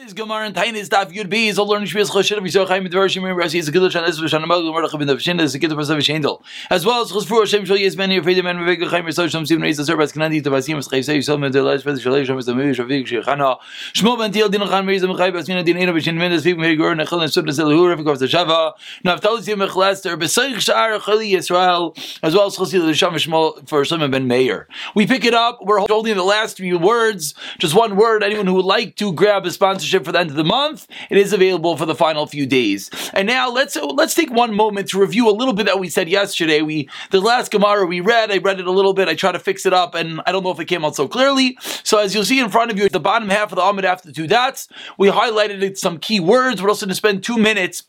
is Gemara and Tainis Daf Yud B is a learning Shvias Choshen Visor Chaim Midvar Shemir Rasi is a Kiddush on Ezra Shana Mag Gemara Chavin Dav Shinda is a Kiddush of Shendel as well as Chosfur Hashem Shal Yes Ben Yefedim and Vivek Chaim Yisrael Shem Sivin Reis the Servas Kanandi Tavasim Eschay Say Yisrael Men Delay Shvet Shalay Shem Shem Shavik Shechana Shmo Ben Tiel Din Chan Meizam Chai Basmina Din Ena Bishin Mendes Vivim Hey Gur Nechel and Subna Zel Hur Revik of the Shava Naftali Sim Echlester Besaych Shar Chali Yisrael as well as Chasil the Sham Shmo for Shimon Ben Meir we pick it up we're holding the last few words just one word anyone who would like to grab a sponsorship for the end of the month it is available for the final few days. And now let's uh, let's take one moment to review a little bit that we said yesterday. We the last Gemara we read, I read it a little bit. I tried to fix it up, and I don't know if it came out so clearly. So as you'll see in front of you, at the bottom half of the Amid after two dots, we highlighted some key words. We're also going to spend two minutes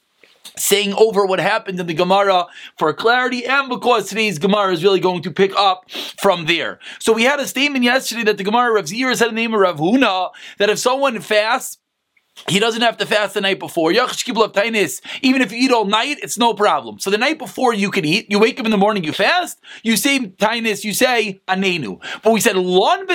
saying over what happened in the Gemara for clarity and because today's Gemara is really going to pick up from there. So we had a statement yesterday that the Gemara Rav Zir said the name of Rav Huna that if someone fasts he doesn't have to fast the night before. Even if you eat all night, it's no problem. So the night before you can eat, you wake up in the morning, you fast, you say tainis, you say anenu. But we said lon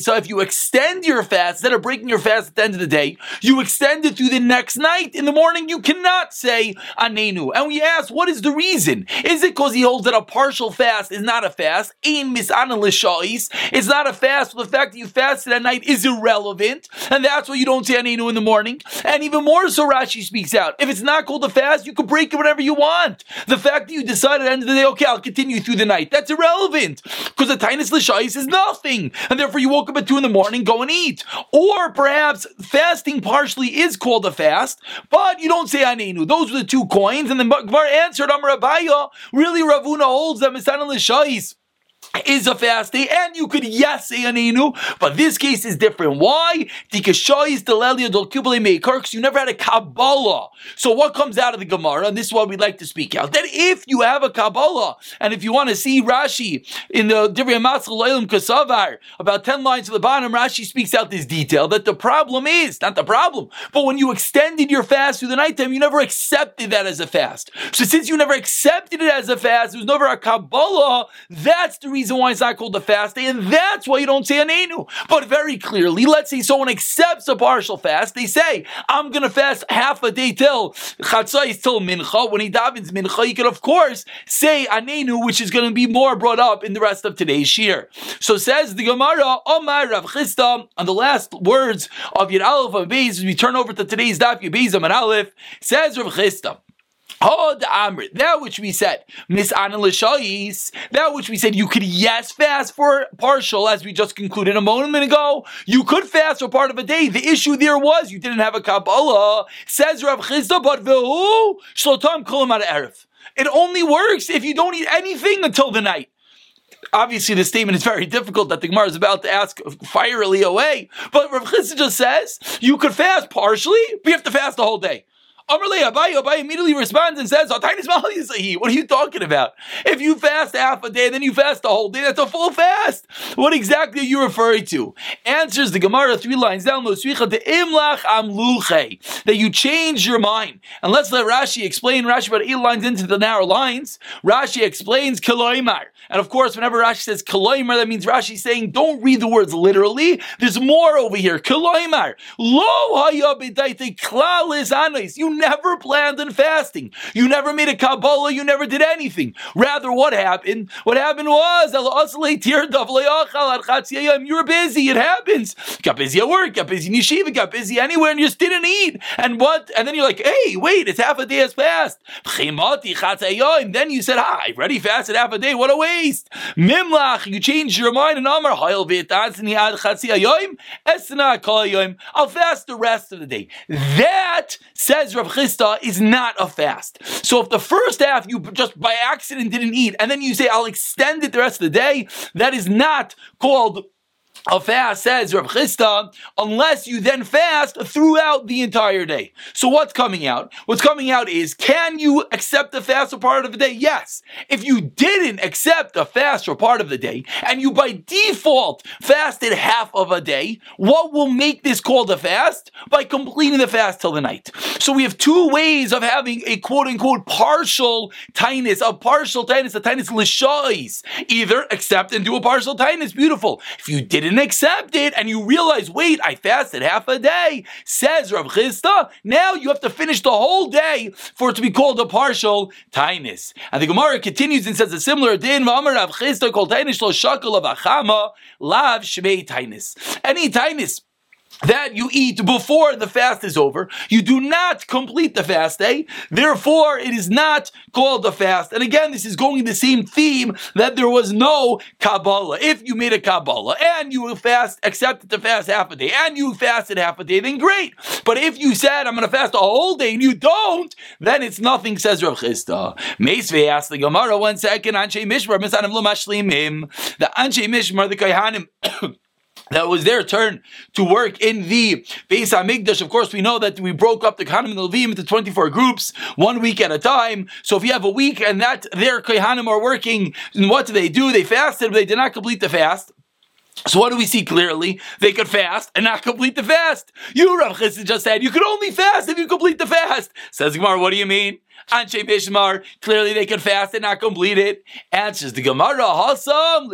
So if you extend your fast, instead of breaking your fast at the end of the day, you extend it through the next night. In the morning, you cannot say anenu. And we asked, what is the reason? Is it because he holds that a partial fast is not a fast? It's not a fast. the fact that you fasted at night is irrelevant. And that's why you don't say anenu in the morning morning. And even more so, Rashi speaks out. If it's not called a fast, you can break it whenever you want. The fact that you decide at the end of the day, okay, I'll continue through the night, that's irrelevant. Because the tinus lishais is nothing. And therefore you woke up at 2 in the morning, go and eat. Or perhaps fasting partially is called a fast, but you don't say anenu. Those were the two coins. And then Gemara answered, Amar Abaye, really Ravuna holds that Misan lishais is a fast day, and you could yes say anenu, but this case is different. Why? Because you never had a Kabbalah. So what comes out of the Gemara, and this is what we'd like to speak out, that if you have a Kabbalah, and if you want to see Rashi in the Divrei Matzal Kasavar, about 10 lines to the bottom, Rashi speaks out this detail, that the problem is, not the problem, but when you extended your fast through the nighttime, you never accepted that as a fast. So since you never accepted it as a fast, it was never a Kabbalah, that's the reason reason why it's not called a fast day, and that's why you don't say anenu. But very clearly, let's say someone accepts a partial fast, they say, I'm going to fast half a day till chatzais, till mincha. When he davens mincha, you can of course say anenu, which is going to be more brought up in the rest of today's shir. So says the Gemara, Omar Rav Chisda, on the last words of Yud Aleph as we turn over to today's daf and Aleph, says Rav Chisda. That which we said, that which we said you could yes fast for partial, as we just concluded a moment ago. You could fast for part of a day. The issue there was you didn't have a Kabbalah. Says Rav Chisda, but v'hu shlotam kolam erev. It only works if you don't eat anything until the night. Obviously, the statement is very difficult that the Gemara is about to ask fierily away. But Rav Chisda just says you could fast partially, but you have to fast the whole day. Amarle Abaye, Abaye immediately responds and says, What are you talking about? If you fast half a day, then you fast the whole day, that's a full fast. What exactly are you referring to? Answers the Gemara three lines down, that you change your mind. And let's let Rashi explain, Rashi about eight lines into the narrow lines. Rashi explains Kiloimar. And of course, whenever Rashi says Kiloimar, that means Rashi saying, don't read the words literally. There's more over here. Kiloimar. Lo You never planned on fasting. You never made a Kabbalah. You never did anything. Rather, what happened? What happened was, you're busy. It happens. Got busy at work, got busy in yeshiva, got busy anywhere, and you just didn't eat. And what? And then you're like, hey, wait, it's half a day has passed. Then you said, ah, I've already fasted half a day. What a waste. Mimlach, you changed your mind and Amar, I'll fast the rest of the day. That, says Rav Chisda, is not a fast. So if the first half you just by accident didn't eat, and then you say, I'll extend it the rest of the day, that is not called a fast says Rav Chisda, unless you then fast throughout the entire day. So what's coming out? What's coming out is, can you accept the fast for part of the day? Yes. If you didn't accept the fast for part of the day, and you by default fasted half of a day, what will make this called a fast? By completing the fast till the night. So we have two ways of having a quote unquote partial tinus, a partial tinus, a tinus lishais. Either accept and do a partial tinus, beautiful. If you didn't didn't accept it, and you realize, wait, I fasted half a day, says Rav Chisda, now you have to finish the whole day for it to be called a partial tainis. And the Gemara continues and says a similar din, Rav Chisda called tainis lo shakal of achama, lav shmei tainis. Any tainis that you eat before the fast is over. You do not complete the fast day. Therefore, it is not called a fast. And again, this is going the same theme that there was no Kabbalah. If you made a Kabbalah and you fast, accepted to fast half a day and you fasted half a day, then great. But if you said, I'm going to fast a whole day and you don't, then it's nothing, says Rav Chisda. Meisvei asked the Gemara one second, Anshe Mishmar, Misanim Lo Mashlimim. The Anshe Mishmar, the Kayhanim, that was their turn to work in the Beis Hamikdash. Of course, we know that we broke up the Kohanim and the Levim into 24 groups, one week at a time. So if you have a week and that their Kohanim are working, what do they do? They fasted, but they did not complete the fast. So what do we see clearly? They could fast and not complete the fast. You, Rav just said you could only fast if you complete the fast. Says Gemara, what do you mean? Anshe Bishmar, clearly they can fast and not complete it. Answers the Gemara, Hasam,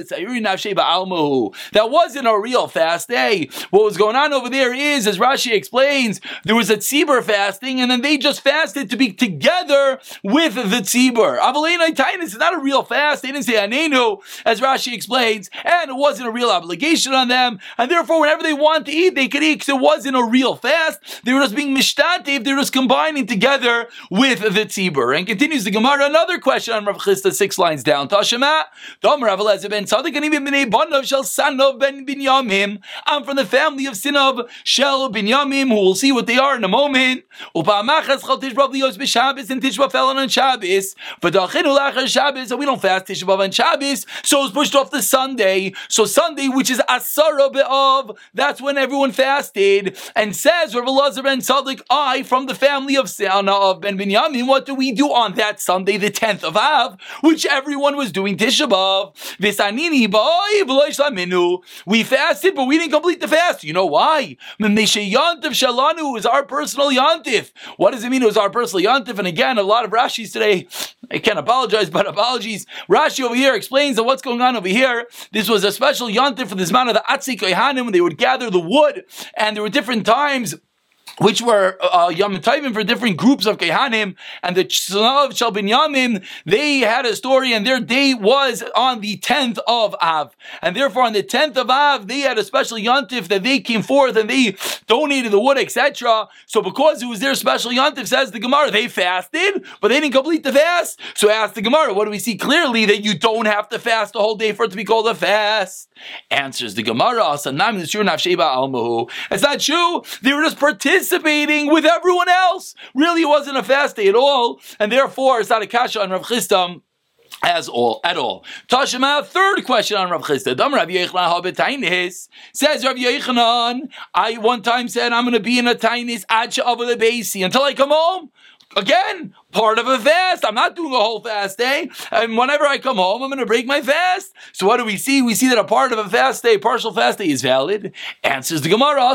that wasn't a real fast day. What was going on over there is, as Rashi explains, there was a tzibur fasting, and then they just fasted to be together with the tzibur. Avalena Tainis is not a real fast. They didn't say Anenu, as Rashi explains, and it wasn't a real obligation on them, and therefore whenever they want to eat, they could eat because it wasn't a real fast. They were just being mishtativ, they were just combining together with the tzibur. Tzibur. And continues the Gemara, another question on Rav Chisda, six lines down. Tashema, Dom Rav Elazar ben Tzadik, and even Bnei Bonov Shel Sanov ben Binyamim. I'm from the family of Sinov Shel Binyamim, who will see what they are in a moment. Upa'amachas chal Tishbav liyos b'Shabbos, and Tishbav fell on Shabbos. But Dachinu lachar Shabbos, and we don't fast Tishbav on Shabbos, so it's pushed off to Sunday. So Sunday, which is Asara Be'av, that's when everyone fasted. And says Rav Elazar ben Tzadik, I, from the family of Sana of Ben Binyamim, what do we do on that Sunday, the 10th of Av, which everyone was doing Tisha B'Av? We fasted, but we didn't complete the fast. You know why? Shalanu is our personal Yantif. What does it mean it was our personal Yantif? And again, a lot of Rashis today, I can't apologize, but apologies. Rashi over here explains that what's going on over here. This was a special Yantif for this man of the Atzik when they would gather the wood, and there were different times which were uh, Yom Tovim for different groups of Kehanim, and the Tzanav Shal Binyamin, they had a story, and their day was on the 10th of Av. And therefore, on the 10th of Av, they had a special Yontif that they came forth and they donated the wood, etc. So because it was their special Yontif, says the Gemara, they fasted, but they didn't complete the fast. So ask the Gemara, what do we see clearly that you don't have to fast the whole day for it to be called a fast? Answers the Gemara, it's not true. They were just participating participating with everyone else. Really, wasn't a fast day at all, and therefore it's not a kasha on Rav Chistam as all at all. Tashima, third question on Rav Chisda. Dam Rav Yechanan says Rav Yechanan. I one time said I'm going to be in a tainis ad basi until I come home. Again, part of a fast. I'm not doing a whole fast day. And whenever I come home, I'm going to break my fast. So what do we see? We see that a part of a fast day, partial fast day, is valid. Answers the Gemara.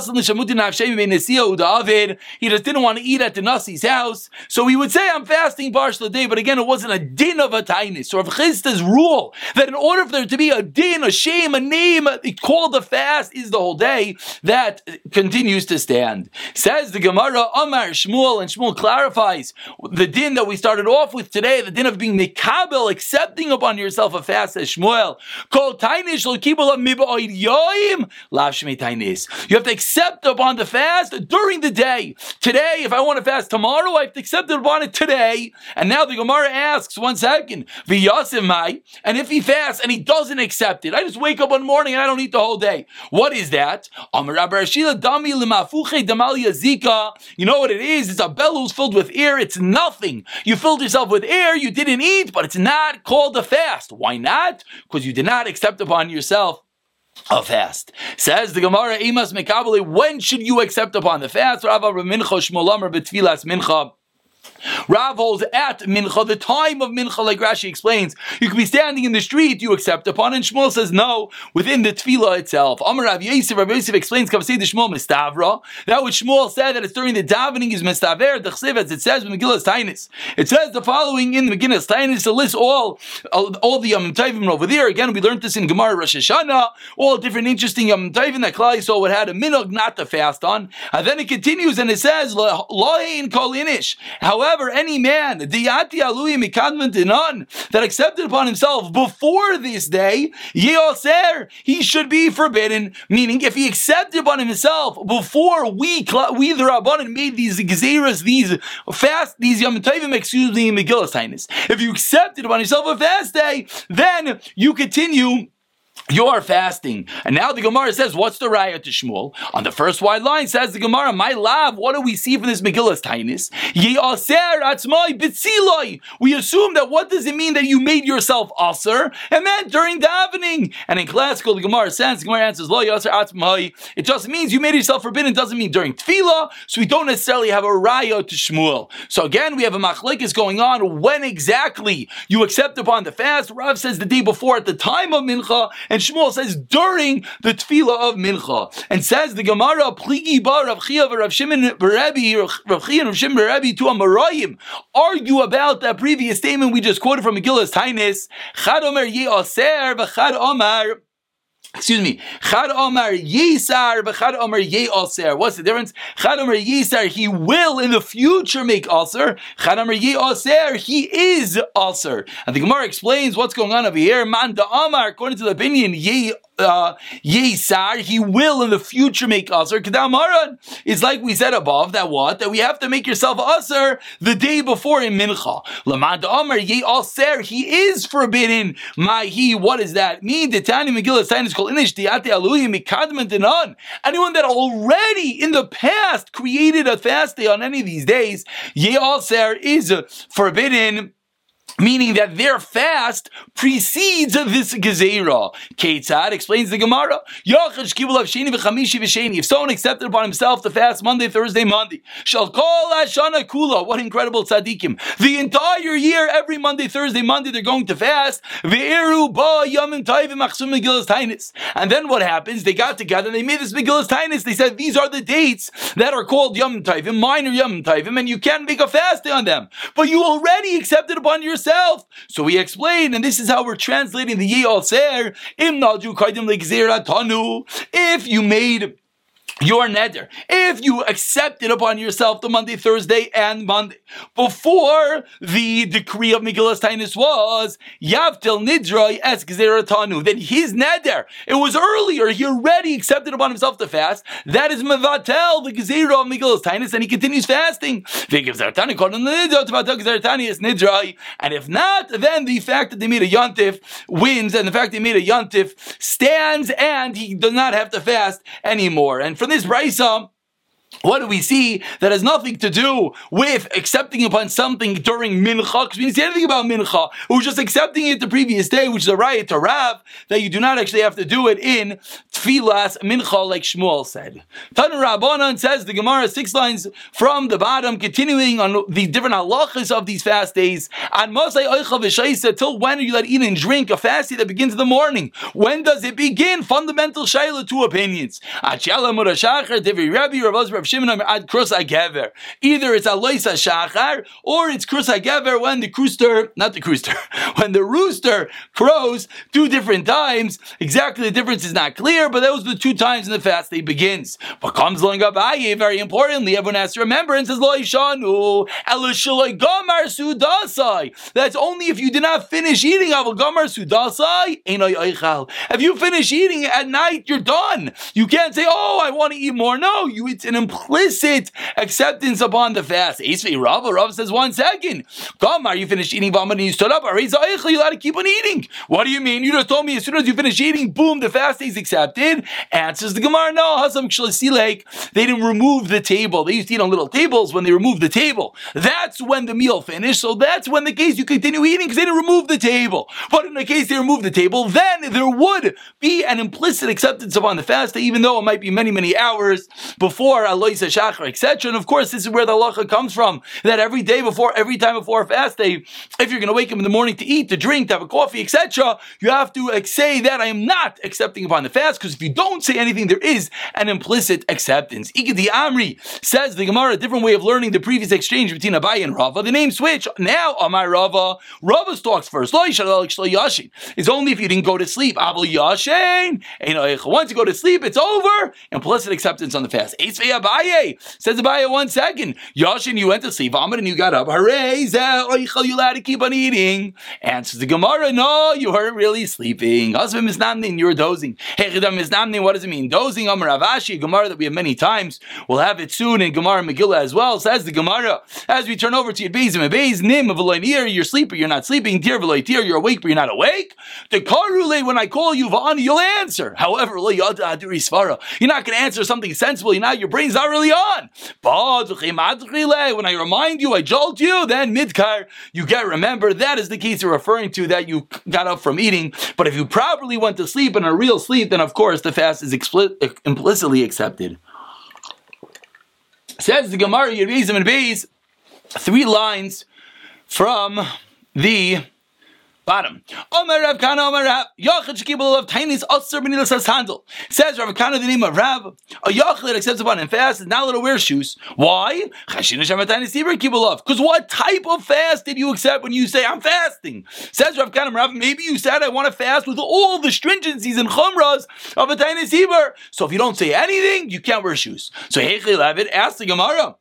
He just didn't want to eat at the Nasi's house. So he would say, I'm fasting partial day. But again, it wasn't a din of a tainis. or of Chisda's rule that in order for there to be a din, a shame, a name called a fast is the whole day, that continues to stand. Says the Gemara, Amar Shmuel, and Shmuel clarifies the din din that we started off with today, the din of being mikabel, accepting upon yourself a fast as Shmuel. Kol tainish tainis. You have to accept upon the fast during the day. Today, if I want to fast tomorrow, I have to accept upon it today. And now the Gemara asks, one second, mai, and if he fasts and he doesn't accept it, I just wake up one morning and I don't eat the whole day. What is that? You know what it is? It's a bellows filled with air. It's nothing you filled yourself with air, you didn't eat, but it's not called a fast. Why not? Because you did not accept upon yourself a fast. Says the Gemara, Imas Mekabali, when should you accept upon the fast? Rava Mincha Shmolamar Betfilas Mincha. Rav holds at mincha, the time of mincha, like Rashi explains. You could be standing in the street, you accept upon, and Shmuel says no, within the tefillah itself. Amar Rav Yosef, Rav Yosef explains, Kavsei the Shmuel mistavra, that which Shmuel said that it's during the davening is mistaver, the chsiv, as it says in Megillah Tainis. It says the following in the Megillah Tainis to list all, all, the Yom Tovim over there. Again, we learned this in Gemara Rosh Hashanah, all different interesting Yom Tovim that Klai saw what had a minog not to fast on. And then it continues and it says, Lo'in kol inish. However, any man, that accepted upon himself before this day, he should be forbidden. Meaning, if he accepted upon himself before we, we the Rabbanan, made these gezeras, these fast, these Yom Tovim, excuse me, Megillah If you accepted upon yourself a fast day, then you continue you're fasting. And now the Gemara says, what's the raya to Shmuel? On the first wide line says the Gemara, my love, what do we see from this Megillah's tainis? We assume that what does it mean that you made yourself aser? And meant during davening. And in classical, the Gemara says, the Gemara answers, Lo It just means you made yourself forbidden. It doesn't mean during tefillah. So we don't necessarily have a raya to Shmuel. So again, we have a machlekes going on. When exactly you accept upon the fast? Rav says the day before at the time of mincha and Shmuel says during the tefillah of mincha. And says the Gemara, Pligi bar Rav Chia Rav Shimon Rebbe, Rav Chia and Rav Shimon Rebbe to Amarayim argue about that previous statement we just quoted from Megillah's Tainis. Chad Omer Ye Aser, V'chad Omer excuse me, Chad Omar Yisar, but Chad Omar Ye Aser. What's the difference? Chad Omar Yisar, he will in the future make Aser. Chad Omar Ye Aser, he is Aser. And the Gemara explains what's going on over here. Man da Omar, according to the opinion, Ye uh, Yesar, he will in the future make Aser. Kedamaran is like we said above, that what? That we have to make yourself Aser the day before in Mincha. Lamad Amar Ye Aser, he is forbidden. My he, what does that mean? Tani Megillah sign is called Inish Diate Aluhi Mikadman. Anyone that already in the past created a fast day on any of these days, Ye Aser is forbidden meaning that their fast precedes this gezerah. Ketzad explains the Gemara. If someone accepted upon himself the fast Monday, Thursday, Monday, shall call Ashana Kula. What incredible tzaddikim! The entire year, every Monday, Thursday, Monday, they're going to fast. And then what happens? They got together. And they made this Megillas Tainis. They said these are the dates that are called Yom Tovim, minor Yom Tovim, and you can't make a fast on them. But you already accepted upon yourself yourself. So we explain, and this is how we're translating the Yeh Ser, If you made your neder. If you accepted upon yourself the Monday, Thursday, and Monday, before the decree of Megillah Tainus was Yavtil Nidroi Es Gzeratanu, then his neder, it was earlier, he already accepted upon himself to fast. That is Mevatel, the Gezerah of Megillah Tainus, and he continues fasting. And if not, then the fact that they made a yontif wins, and the fact they made a yontif stands, and he does not have to fast anymore. And from this race brisa, what do we see that has nothing to do with accepting upon something during mincha? Because we didn't say anything about mincha. It was just accepting it the previous day, which is a riot to Rav, that you do not actually have to do it in tfilas mincha, like Shmuel said. Tanu Rabbanan says the Gemara six lines from the bottom, continuing on the different halachas of these fast days. And Mosai Oicha V'Shaisa, till when are you let eat and drink a fast day that begins in the morning? When does it begin? Fundamental shaila, two opinions. Rav Shimon ad krus. Either it's aloisa shachar or it's krus agever when the rooster, not the rooster, when the rooster crows two different times. Exactly the difference is not clear, but those are the two times in the fast day begins. But comes along Abaye, very importantly, everyone has to remember and says lo ishanu gamar sudasai. That's only if you did not finish eating avol gamar sudasai. If you finish eating at night, you're done. You can't say, "Oh, I want to eat more." No, you it's an implicit acceptance upon the fast. Rav, says, one second. Come, are you finished eating vomit and you stood up? Are you allowed to keep on eating? What do you mean? You just told me as soon as you finish eating, boom, the fast is accepted. Answers the Gemara, no, Hasam Like they didn't remove the table. They used to eat on little tables when they removed the table. That's when the meal finished. So that's when the case you continue eating because they didn't remove the table. But in the case they removed the table, then there would be an implicit acceptance upon the fast, even though it might be many, many hours before loisa shachar, etc. And of course, this is where the halacha comes from that every day before, every time before a fast day, if you're going to wake up in the morning to eat, to drink, to have a coffee, etc., you have to say that I am not accepting upon the fast because if you don't say anything, there is an implicit acceptance. Ikadi Amri says the Gemara, a different way of learning the previous exchange between Abaye and Rava. The name switch now. Amar Rava, Rava talks first. It's only if you didn't go to sleep. Abel Yashin. Once you go to sleep, it's over. Implicit acceptance on the fast. Abaye says Abaye one second. Yashin, you went to sleep. Vomit and you got up. Hooray! Zah, you allowed to keep on eating. Answers the Gemara. No, you weren't really sleeping. Husband misnamnin, you were dozing. Hey, misnamnin. What does it mean? Dozing. Amar Ravashi. Gemara that we have many times. We'll have it soon in Gemara Megillah as well. Says the Gemara. As we turn over to Yadbezim and Bez, Nim of you're sleeping, you're not sleeping. Dear you're awake, but you're not awake. The Karule, when I call you, Va'ani, you'll answer. However, you're not going to answer something sensible. You're not, your brain's not really on. When I remind you, I jolt you, then midkar, you get remember. That is the case you're referring to that you got up from eating. But if you properly went to sleep in a real sleep, then of course the fast is expli- implicitly accepted. Says the Gemara Yerizim and Beis, three lines from the Bottom. Omer Rav Kana, Omer Rav. Yochid shekibel of tainis osir handle. Says Rav Kana, the name of Rav. A yochid accepts upon him fast is not allowed to wear shoes. Why? Chashina shamatainis tiber kibel of. Because what type of fast did you accept when you say I'm fasting? Says Rav Kana, Rav. Maybe you said I want to fast with all the stringencies and chumras of a tainis tiber. So if you don't say anything, you can't wear shoes. So Heichel Lavid asked the Gemara.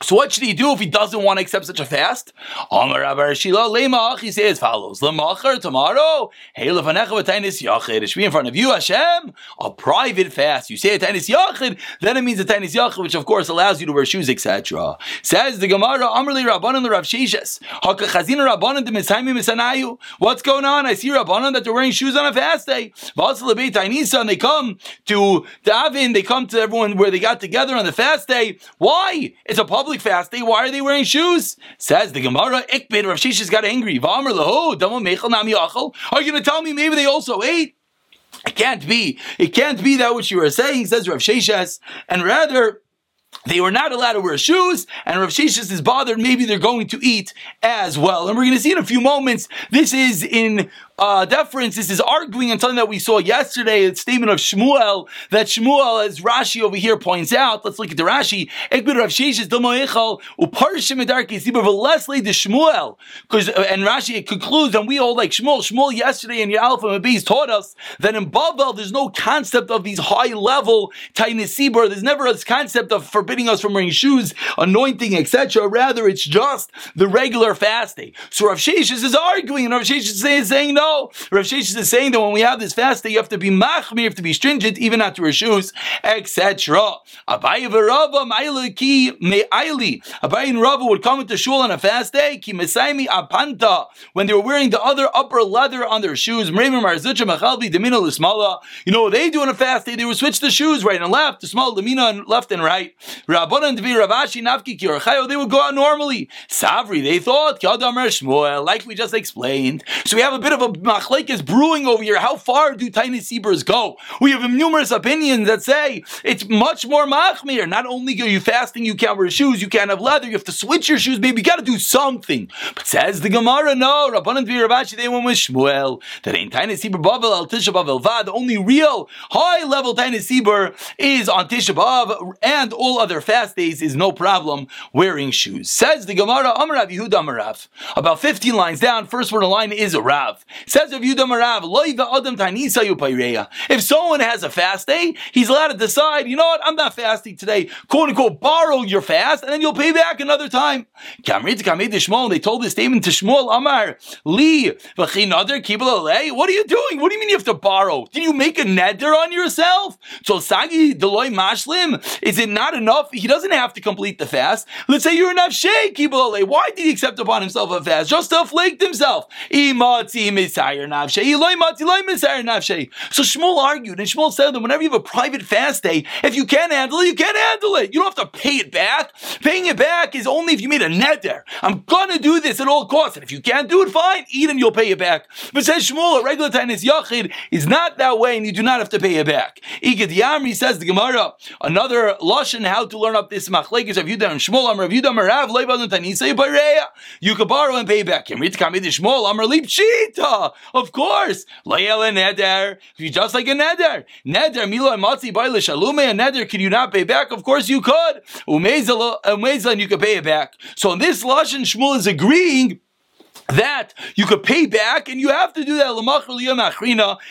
So what should he do if he doesn't want to accept such a fast? He says follows: tomorrow, it should be in front of you, Hashem, a private fast. You say a tainis yachid, then it means a tainis yachid, which of course allows you to wear shoes, etc. Says the Gemara, Amrli Rabbanan the Rav Sheshes, Hakachazina Rabbanan the Mishaimi Misanayu. What's going on? I see Rabbanan that they're wearing shoes on a fast day. And they come to Davin, they come to everyone where they got together on the fast day. Why? It's a public public fasting, why are they wearing shoes? Says the Gemara, Ikbid, Rav Shishi's got angry. Oh, are you going to tell me maybe they also ate? It can't be. It can't be that what you are saying, says Rav Sheshes, and rather, they were not allowed to wear shoes, and Rav Sheshes is bothered. Maybe they're going to eat as well. And we're going to see in a few moments. This is in uh, deference. This is arguing on something that we saw yesterday, a statement of Shmuel, that Shmuel, as Rashi over here points out, let's look at the Rashi, because, uh, and Rashi it concludes, and we all like Shmuel. Shmuel yesterday in your Alpha Mabis taught us that in Babel, there's no concept of these high level tainis tzibur. There's never this concept of forbidding us from wearing shoes, anointing, etc. Rather, it's just the regular fasting. So Rav Sheshes is arguing, and Rav Sheshes is saying, no, Rav Sheshes is saying that when we have this fast day, you have to be machmir, you have to be stringent, even wear shoes, etc. Abaye v'Rava ma'iliki me'aili. And Rava would come into shul on a fast day, ki mesaimi apanta, when they were wearing the other upper leather on their shoes. You know what they do on a fast day? They would switch the shoes right and left, the small lemina and left and right. Rabbanan be Ravashi nafki they would go out normally. Savri, they thought, like we just explained. So we have a bit of a machlek is brewing over here. How far do tiny seabirds go? We have numerous opinions that say it's much more machmir. Not only are you fasting, you can't wear shoes, you can't have leather, you have to switch your shoes, Maybe You got to do something. But says the Gemara, no. Rabbanan Rabashi, they went with Shmuel. That ain't tainis tzibur Bavel al Tisha Bavel Va. The only real high level tainis tzibur is on Tisha B'av, and all other fast days is no problem wearing shoes. Says the Gemara, Amarav Yehuda Amarav. About 15 lines down, first word of the line is a Rav. Says of Yudah Marav, Adam If someone has a fast day, he's allowed to decide, you know what, I'm not fasting today. Quote unquote, borrow your fast, and then you'll pay back another time. They told this statement to Shmuel Amar, Li, what are you doing? What do you mean you have to borrow? Did you make a neder on yourself? So Sagi Deloy Mashlim, is it not enough? He doesn't have to complete the fast. Let's say you're enough shake, Why did he accept upon himself a fast? Just to afflict himself. So Shmuel argued, and Shmuel said that whenever you have a private fast day, if you can't handle it, you can't handle it. You don't have to pay it back. Paying it back is only if you made a net there. I'm gonna do this at all costs, and if you can't do it, fine, eat and you'll pay it back. But says Shmuel, a regular time is yachid is not that way, and you do not have to pay it back. Igad Yamri says the Gemara, another lashon how to learn up this machlekes of Yudah and Shmuel, Amar Yudah Marav, Leibadun Tanisa Bareya. You could borrow and pay back. Shmuel, Amar Leib Of course. Layel and Neder. Just like a Neder. Neder, Milo and Matzi, Baila Shalume, and Neder, can you not pay back? Of course you could. Umezala, uh, and you could pay it back. So in this Lashon, Shmuel is agreeing that you could pay back, and you have to do that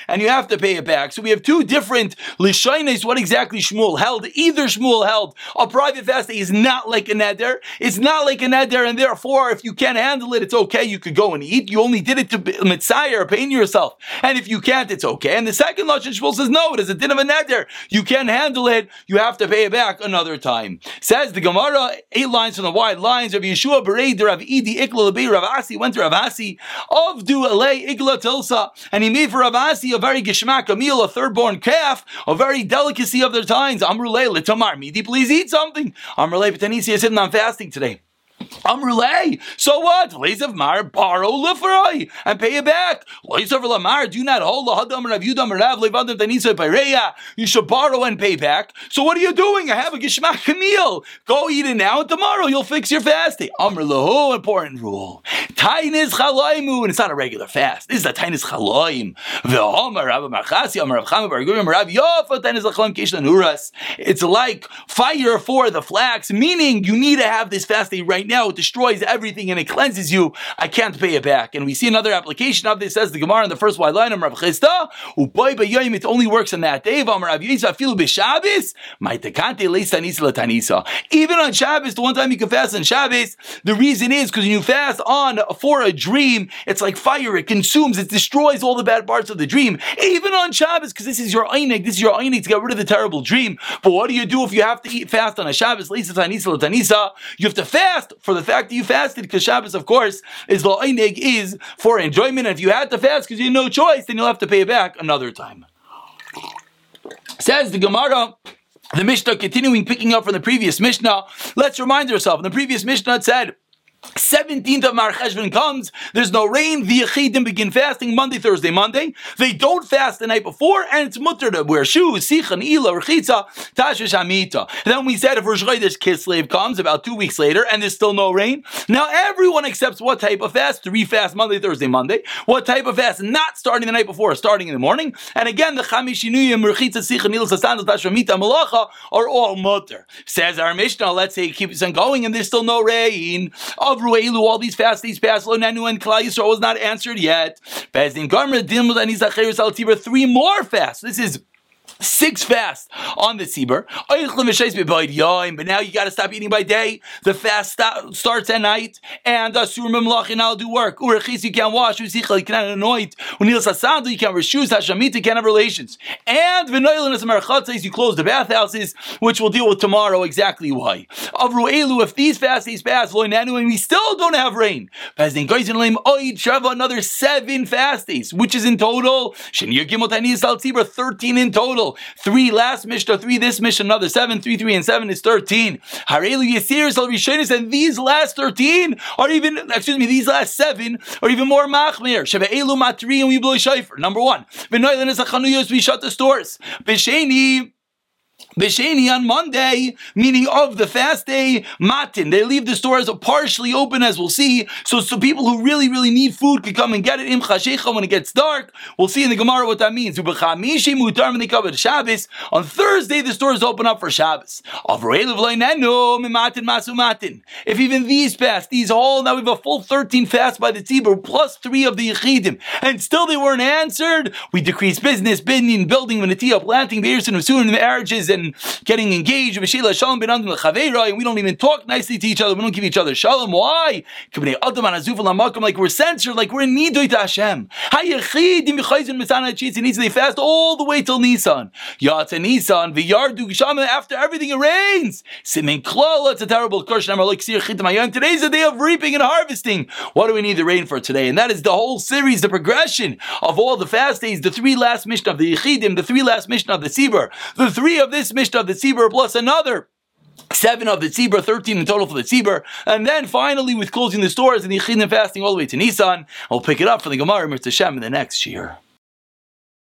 and you have to pay it back. So we have two different lishainis. What exactly Shmuel held? Either Shmuel held a private fast is not like a neder. It's not like a neder, and therefore, if you can't handle it, it's okay. You could go and eat. You only did it to mitzayir, pain yourself, and if you can't, it's okay. And the second lashon Shmuel says no, it is a din of a neder. You can't handle it. You have to pay it back another time. Says the Gemara, eight lines from the wide lines of Yeshua Bered, Rav Idi Ikla Rav Asi went to Ravasi of du igla tilsa, and he made for Ravasi a very gishmak, a meal, a third born calf, a very delicacy of their times. Amrulei litamar midi, please eat something. Amrulei Patanisi said, I'm fasting today. Amrulay. So what? of Mar borrow lifroi and pay it back. Of Lamar do not hold the hadam Rav Yudam Rav Levadim Tanisa Paireya. You should borrow and pay back. So what are you doing? I have a gishmak meal. Go eat it now and tomorrow you'll fix your fasting. Amrullahu, important rule. Tainis chalaymu, and it's not a regular fast. This is a tainis chaloim. Ve'omar Rav Marchasi Amar Rav Chama Bar Rav Yofa tainis chaloim kishlan uras. It's like fire for the flax, meaning you need to have this fasting right now, it destroys everything and it cleanses you, I can't pay it back. And we see another application of this, says the Gemara in the first white line of Rav Chisda, it only works on that day. Even on Shabbos, the one time you can fast on Shabbos, the reason is because when you fast on for a dream, it's like fire, it consumes, it destroys all the bad parts of the dream. Even on Shabbos, because this is your einig, this is your einig to get rid of the terrible dream. But what do you do if you have to eat fast on a Shabbos? You have to fast for the fact that you fasted, because Shabbos, of course, is la'ineg, is for enjoyment. And if you had to fast because you had no choice, then you'll have to pay it back another time. Says the Gemara, the Mishnah continuing picking up from the previous Mishnah. Let's remind ourselves. In the previous Mishnah, it said, 17th of Mar comes, there's no rain, the Yechidim begin fasting Monday, Thursday, Monday. They don't fast the night before, and it's mutter to wear shoes, sichan, ila, rechitza, tashish hamita. Then we said if Rosh Chodesh Kislev comes about two weeks later, and there's still no rain, now everyone accepts what type of fast? Three fast Monday, Thursday, Monday. What type of fast? Not starting the night before, starting in the morning. And again, the Chamishinuyim, rechitza, sichan, ila, sasandas, tashish hamita, malacha are all mutter. Says our Mishnah, let's say it keeps on going, and there's still no rain. Avru all these fast days passed. Lo Nanu and Klal Yisrael was not answered yet. Bezdin Garmer Dim and Three more fasts. This is Six fasts on the Sibur. But now you got to stop eating by day. The fast st- starts at night. And uh, Memlachin, I'll do work. You can't wash. You can't anoint. You can't wear shoes. You can't have relations. And you close the bathhouses, which we'll deal with tomorrow exactly why. Avru Elu, if these fast days pass, Loinanu, and we still don't have rain. Another seven fast days, which is in total. Shinir Gimot Anis Al 13 in total. Three last Mishnah, three this Mishnah, another seven, three, three, and seven is 13. Harelu al Rishonis, and these last 13 are even, excuse me, these last seven are even more machmir. Sheva Elu Matri and we blow shayfer. Number one. Benoilan is a chanuyos, we shut the stores. Bisheni, on Monday, meaning of the fast day, matin. They leave the stores partially open, as we'll see. So, so people who really, really need food can come and get it. Im when it gets dark. We'll see in the Gemara what that means. On Thursday, the stores open up for Shabbos. If even these fast, these all, now we have a full 13 fast by the Tzibur, plus three of the Yechidim, and still they weren't answered, we decrease business, building, building, planting, beers, and marriages, and getting engaged. And we don't even talk nicely to each other. We don't give each other shalom. Why? Like we're censored, like we're in nidoy to Hashem. He needs to fast all the way till Nisan. Yata Nisan, Gishama, after everything it rains. Simin it's a terrible curse. Today's the day of reaping and harvesting. What do we need the rain for today? And that is the whole series, the progression of all the fast days, the three last mission of the Yechidim, the three last mission of the Sibur, the three of this Mishnah of the Tzibur plus another seven of the Tzibur, 13 in total for the Tzibur. And then finally, with closing the stores and the Yechidim fasting all the way to Nisan, I'll pick it up for the Gemara Mitzvah Shem in the next year.